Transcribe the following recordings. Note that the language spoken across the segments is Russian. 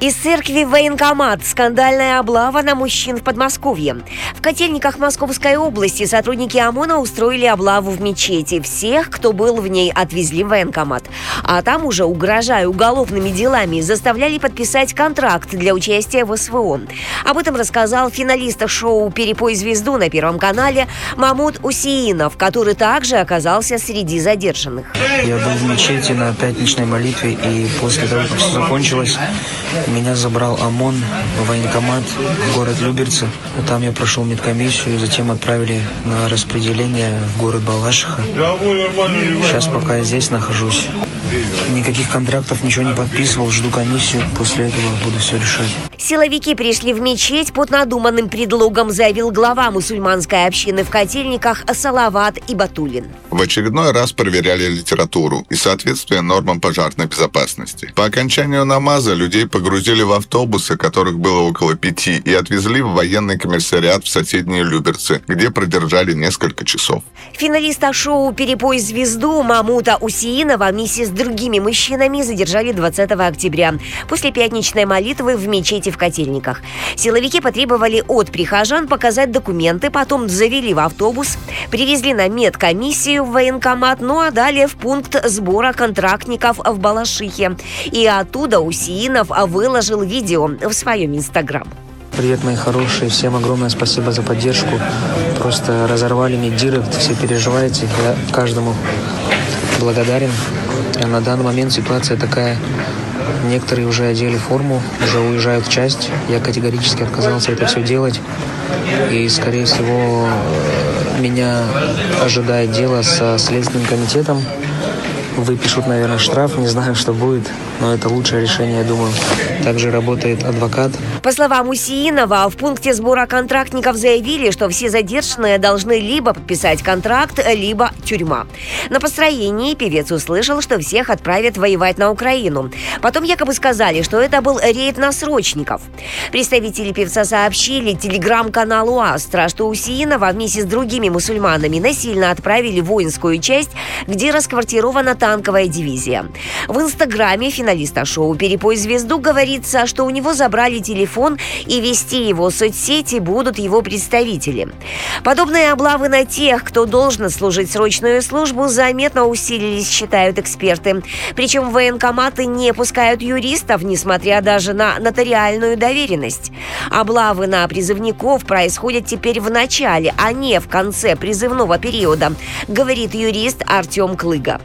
Из церкви в военкомат. Скандальная облава на мужчин в Подмосковье. В котельниках Московской области сотрудники ОМОНа устроили облаву в мечети. Всех, кто был в ней, отвезли в военкомат. А там уже, угрожая уголовными делами, заставляли подписать контракт для участия в СВО. Об этом рассказал финалист шоу «Перепой звезду» на Первом канале Мамут Усиинов, который также оказался среди задержанных. Я был в мечети на пятничной молитве, и после того, как все закончилось, меня забрал ОМОН в военкомат в город Люберцы. Там я прошел медкомиссию, затем отправили на распределение в город Балашиха. Сейчас пока я здесь нахожусь. Никаких контрактов, ничего не подписывал, жду комиссию. После этого буду все решать. Силовики пришли в мечеть под надуманным предлогом, заявил глава мусульманской общины в Котельниках Салават и Батулин. В очередной раз проверяли литературу и соответствие нормам пожарной безопасности. По окончанию намаза людей погрузили в автобусы, которых было около пяти, и отвезли в военный комиссариат в соседние Люберцы, где продержали несколько часов. Финалиста шоу «Перепой звезду» Мамута Усиинова вместе с другими мужчинами задержали 20 октября после пятничной молитвы в мечети в Котельниках. Силовики потребовали от прихожан показать документы, потом завели в автобус, привезли на медкомиссию в военкомат, ну а далее в пункт сбора контрактников в Балашихе. И оттуда Усиинов выложил видео в своем инстаграм. Привет, мои хорошие. Всем огромное спасибо за поддержку. Просто разорвали мне диры, все переживаете. Я каждому благодарен. А на данный момент ситуация такая. Некоторые уже одели форму, уже уезжают в часть. Я категорически отказался это все делать. И, скорее всего, меня ожидает дело со Следственным комитетом. Выпишут, наверное, штраф, не знаю, что будет, но это лучшее решение, я думаю. Также работает адвокат. По словам Усиинова, в пункте сбора контрактников заявили, что все задержанные должны либо подписать контракт, либо тюрьма. На построении певец услышал, что всех отправят воевать на Украину. Потом якобы сказали, что это был рейд на срочников. Представители певца сообщили телеграм-каналу Астра, что Усиинова вместе с другими мусульманами насильно отправили воинскую часть, где расквартирована танковая дивизия. В инстаграме финалиста шоу «Перепой звезду» говорится, что у него забрали телефон и вести его соцсети будут его представители. Подобные облавы на тех, кто должен служить срочную службу, заметно усилились, считают эксперты. Причем военкоматы не пускают юристов, несмотря даже на нотариальную доверенность. Облавы на призывников происходят теперь в начале, а не в конце призывного периода, говорит юрист Артем Клыга.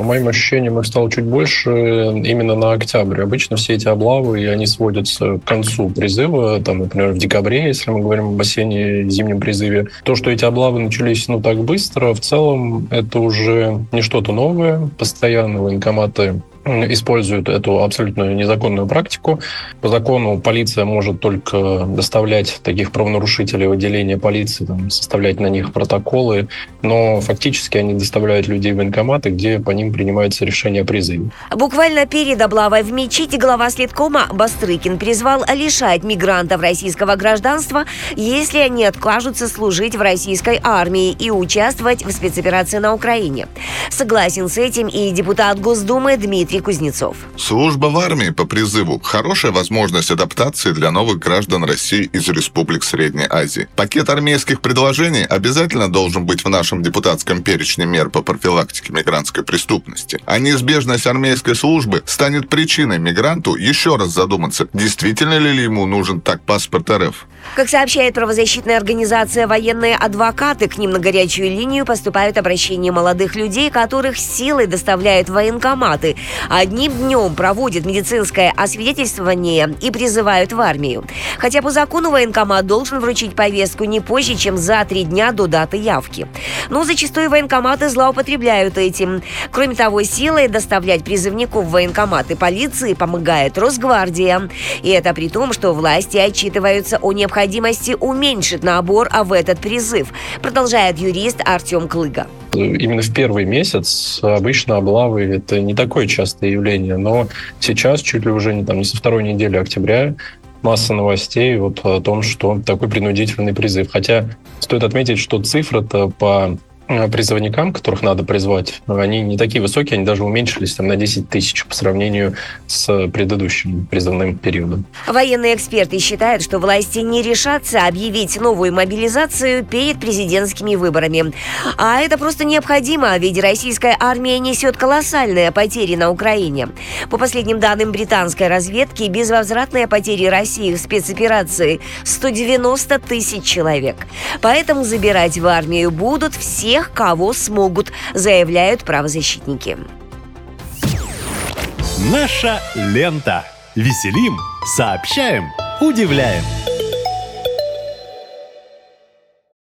По моим ощущениям, их стало чуть больше именно на октябрь. Обычно все эти облавы, и они сводятся к концу призыва, там, например, в декабре, если мы говорим об осенне зимнем призыве. То, что эти облавы начались ну так быстро, в целом это уже не что-то новое. Постоянно военкоматы используют эту абсолютно незаконную практику. По закону полиция может только доставлять таких правонарушителей в отделение полиции, там, составлять на них протоколы, но фактически они доставляют людей в военкоматы, где по ним принимаются решения о призыве. Буквально перед облавой в мечети глава следкома Бастрыкин призвал лишать мигрантов российского гражданства, если они откажутся служить в российской армии и участвовать в спецоперации на Украине. Согласен с этим и депутат Госдумы Дмитрий Дмитрий Кузнецов. Служба в армии по призыву – хорошая возможность адаптации для новых граждан России из республик Средней Азии. Пакет армейских предложений обязательно должен быть в нашем депутатском перечне мер по профилактике мигрантской преступности. А неизбежность армейской службы станет причиной мигранту еще раз задуматься, действительно ли ему нужен так паспорт РФ. Как сообщает правозащитная организация «Военные адвокаты», к ним на горячую линию поступают обращения молодых людей, которых силой доставляют в военкоматы, одним днем проводят медицинское освидетельствование и призывают в армию. Хотя по закону военкомат должен вручить повестку не позже, чем за три дня до даты явки. Но зачастую военкоматы злоупотребляют этим. Кроме того, силой доставлять призывников в военкоматы полиции помогает Росгвардия. И это при том, что власти отчитываются о необходимости уменьшить набор а в этот призыв, продолжает юрист Артем Клыга. Именно в первый месяц обычно облавы – это не такое частое явление, но сейчас, чуть ли уже не, там, не со второй недели октября, масса новостей вот о том, что такой принудительный призыв. Хотя стоит отметить, что цифра-то по призывникам, которых надо призвать, они не такие высокие, они даже уменьшились там, на 10 тысяч по сравнению с предыдущим призывным периодом. Военные эксперты считают, что власти не решатся объявить новую мобилизацию перед президентскими выборами. А это просто необходимо, ведь российская армия несет колоссальные потери на Украине. По последним данным британской разведки, безвозвратные потери России в спецоперации 190 тысяч человек. Поэтому забирать в армию будут всех, кого смогут, заявляют правозащитники. Наша лента. Веселим, сообщаем, удивляем.